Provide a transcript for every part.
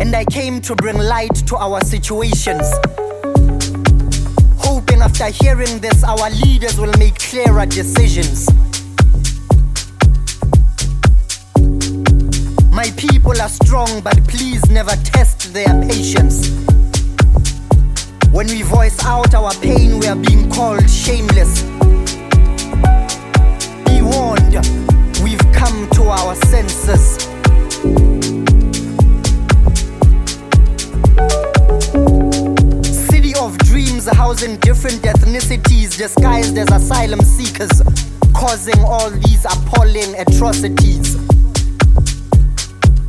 And I came to bring light to our situations hoping after hearing this our leaders will make clearer decisions My people are strong, but please never test their patience. When we voice out our pain, we are being called shameless. Come to our senses. City of dreams housing different ethnicities disguised as asylum seekers, causing all these appalling atrocities.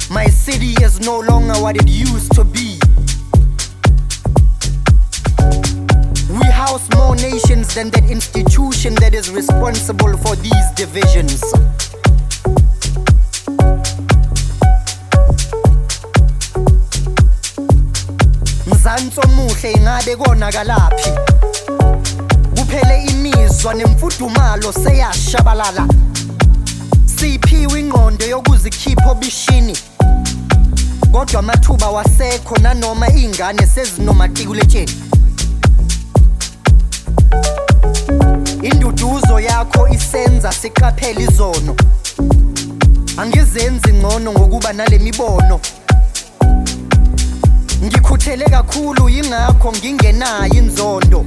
My city is no longer what it used to be. We house more nations than that institution that is responsible for these divisions. Mzansi omuhle ingabe konakalaphi kuphele imizwa nemfudumalo seyashabalala. Siphiwe ingqondo yokuzikhipha obishini. Kodwa amathuba wasekho nanoma ingane sezinomatikuletsheni induduzo yakho isenza siqaphele izono. Angizenzi ngcono ngokuba nale mibono. Ngikhuthele kakhulu yingakho ngingenayo inzondo.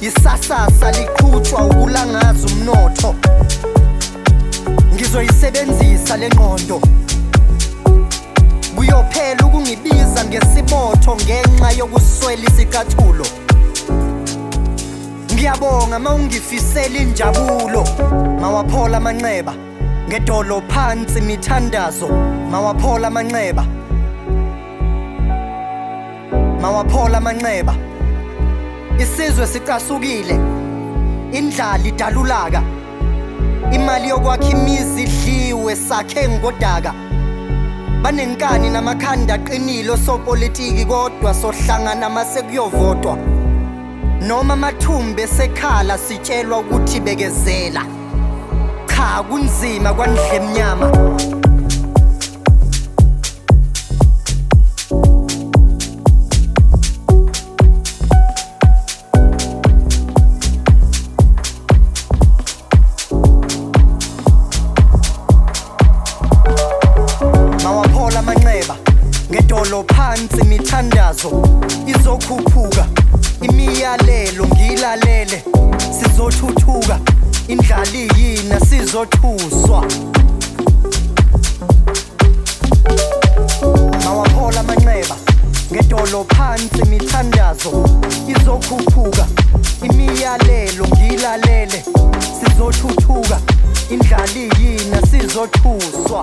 Isasasa liqhutshwa ukulangaza umnotho. Ngizoyisebenzisa le ngqondo. Kuyophela ukungibiza ngesibotho ngenxa yokuswela isicathulo. Ngiyabonga mawungifisela injabulo. Mawaphola amanxeba. Ngedolo phansi imithandazo mawaphola amanxeba. Mawaphola amanxeba. Isizwe sicasukile indlala idalulaka imali yokwakha imizi idliwe sakhe ngodaka. Banenkani namakhanda aqinile osopolitiki kodwa sohlangana mase kuyovotwa noma amathumbi esekhala sitshelwa ukuthi bekezela. Cha kunzima kwandle emnyama. Phansi imithandazo izokhuphuka imiyalelo ngilalele sizothuthuka indlala iyina sizothuswa. Mawaphola amanxeba ngedolo phansi imithandazo izokhuphuka imiyalelo ngilalele sizothuthuka indlala iyina sizothuswa.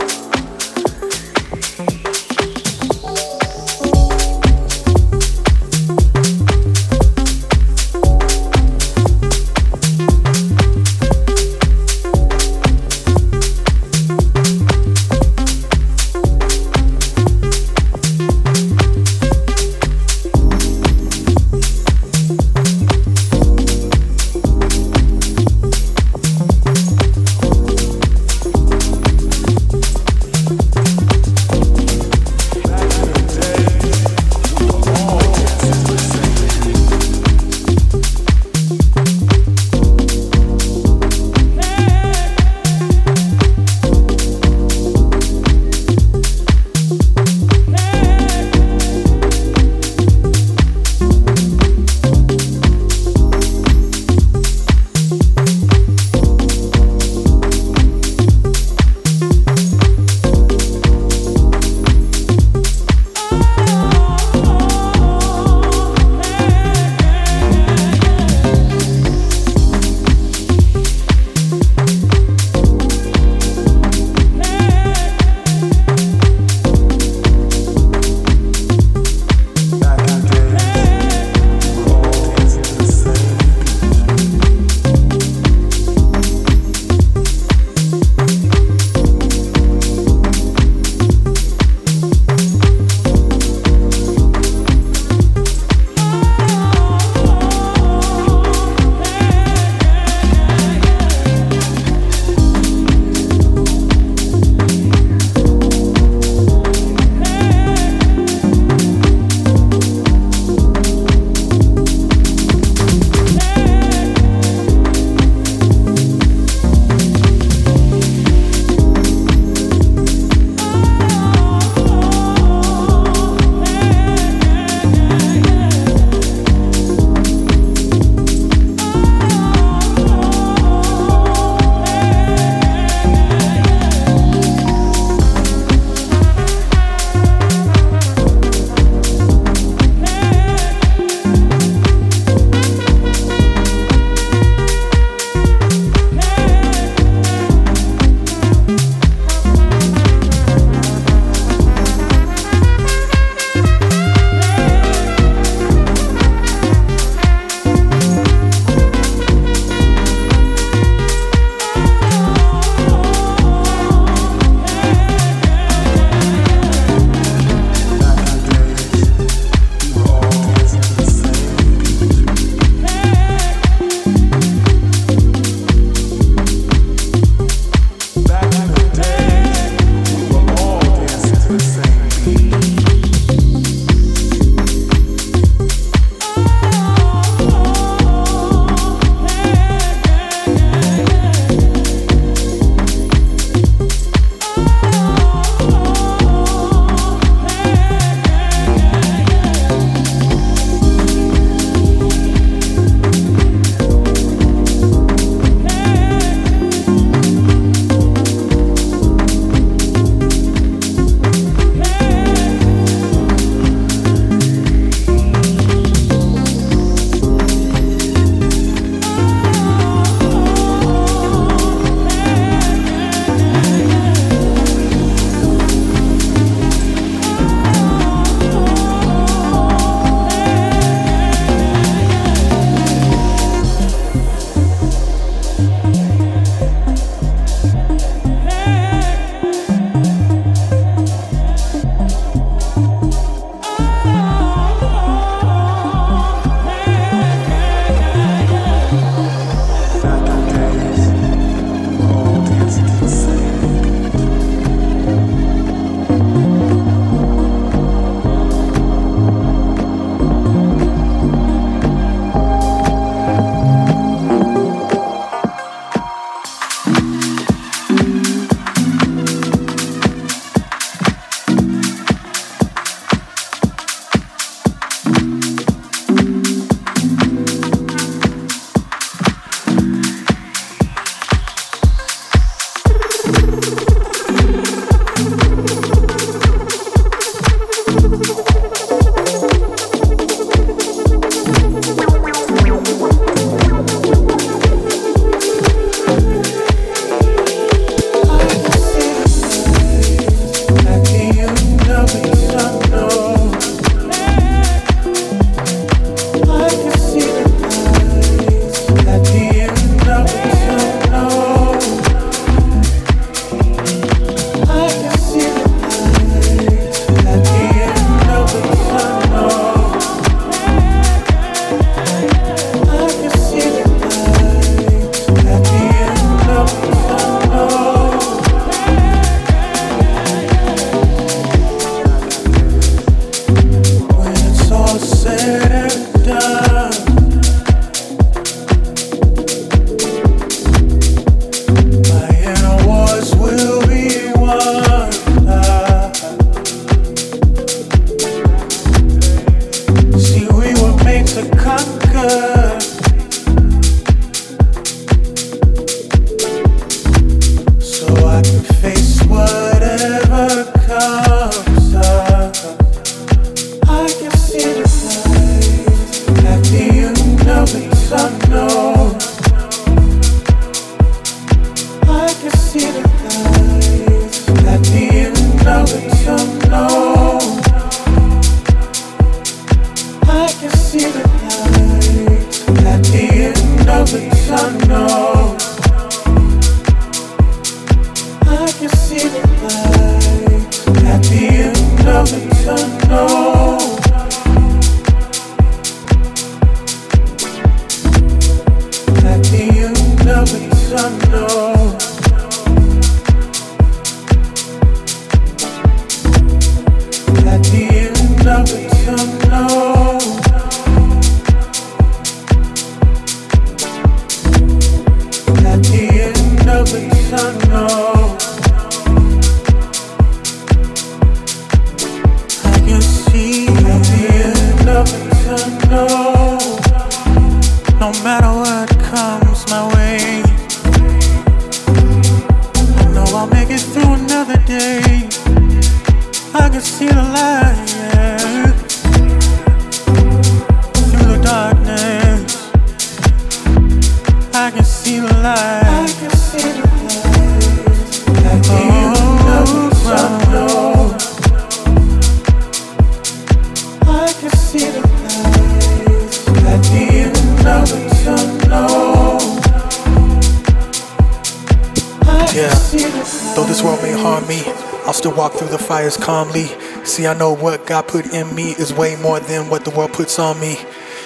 God put in me is way more than what the world puts on me.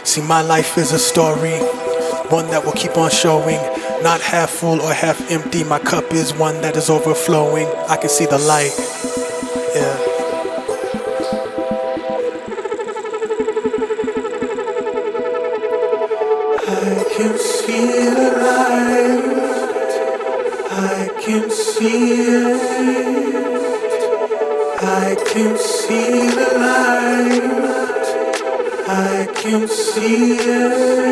See, my life is a story, one that will keep on showing. Not half full or half empty, my cup is one that is overflowing. I can see the light. Can see it.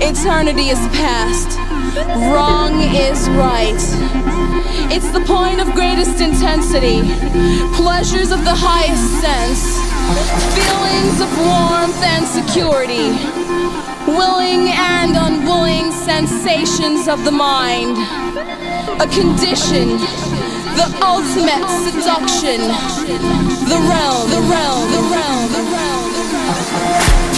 Eternity is past, wrong is right. It's the point of greatest intensity, pleasures of the highest sense, feelings of warmth and security, willing and unwilling sensations of the mind, a condition, the ultimate seduction, the realm, the realm, the realm, the realm.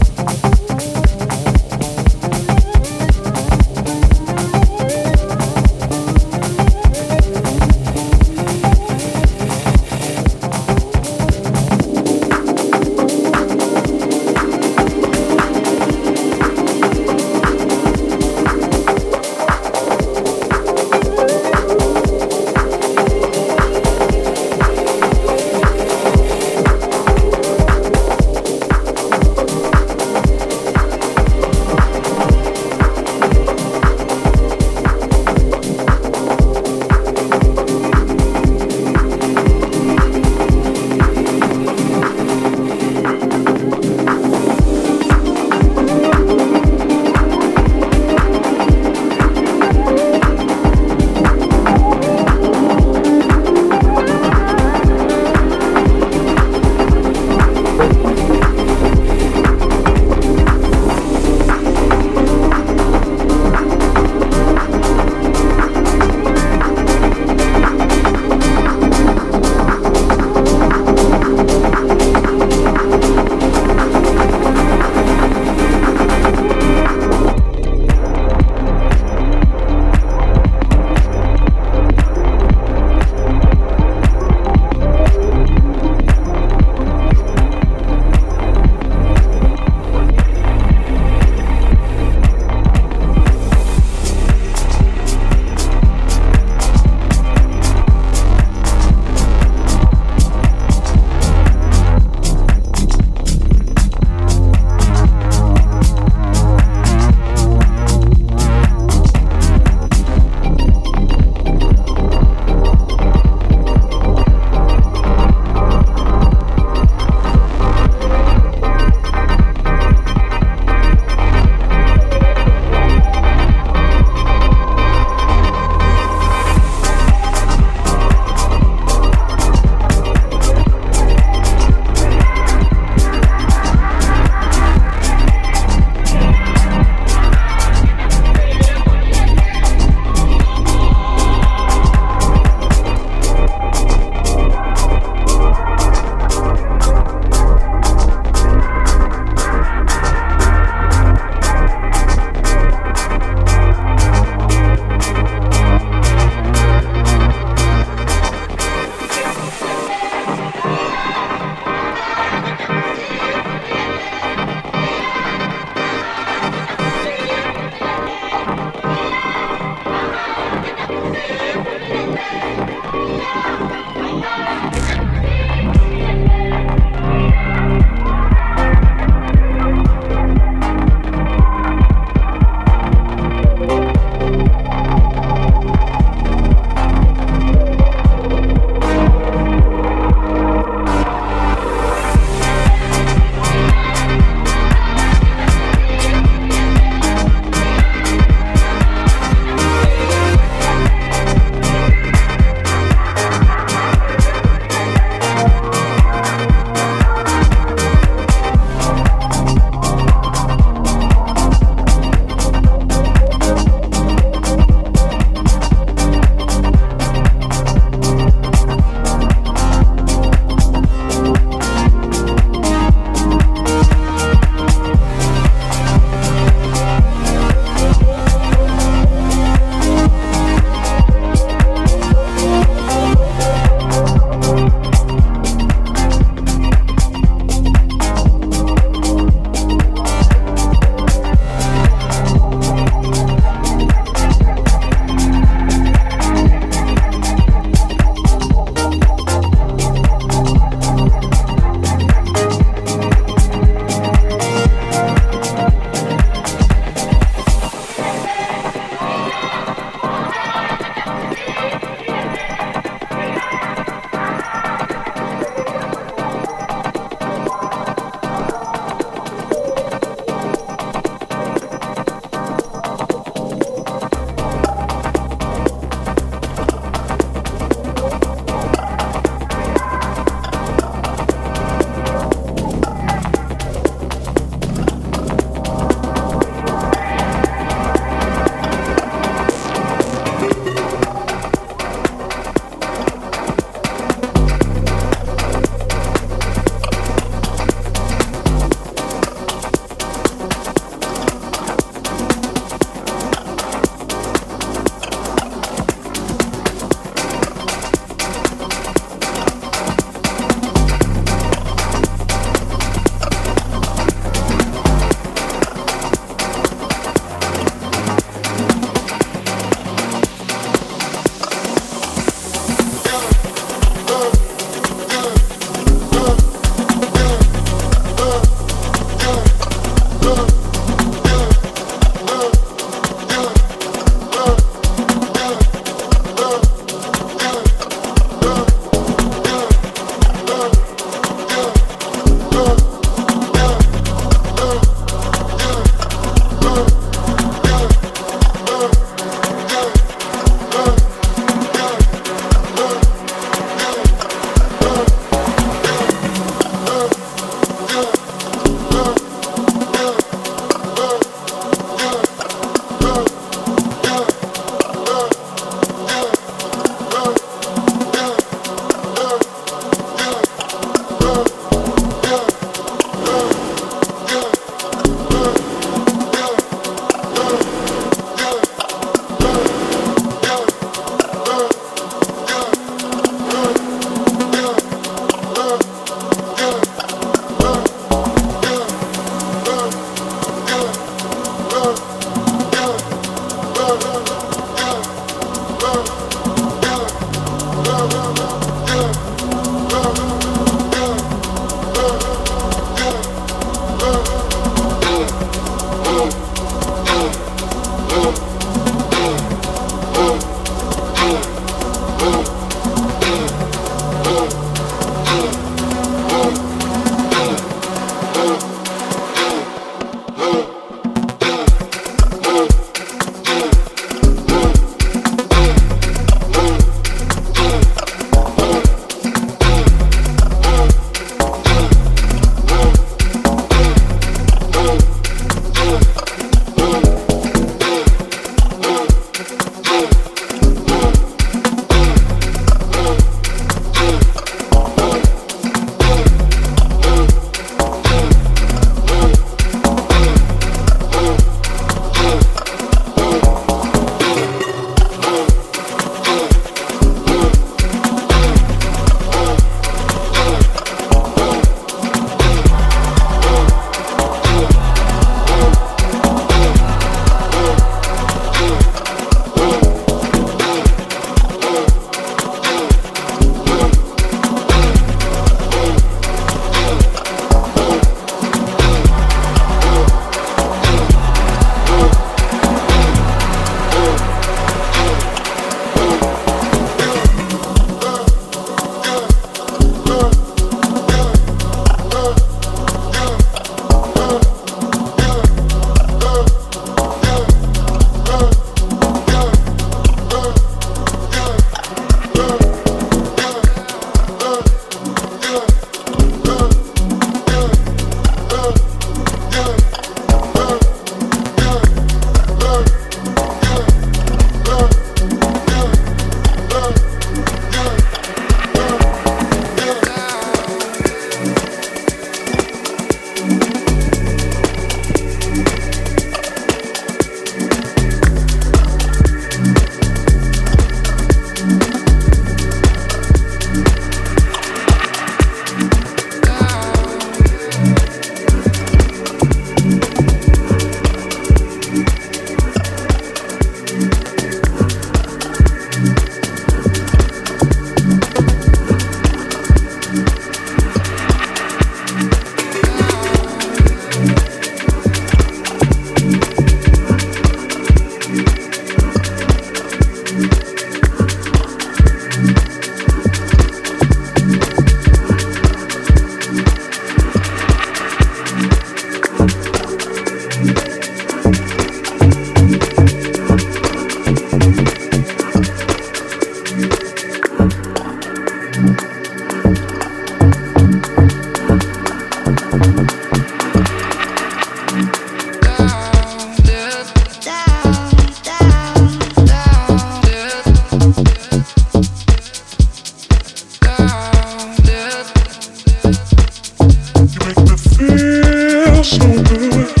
You make me feel so good.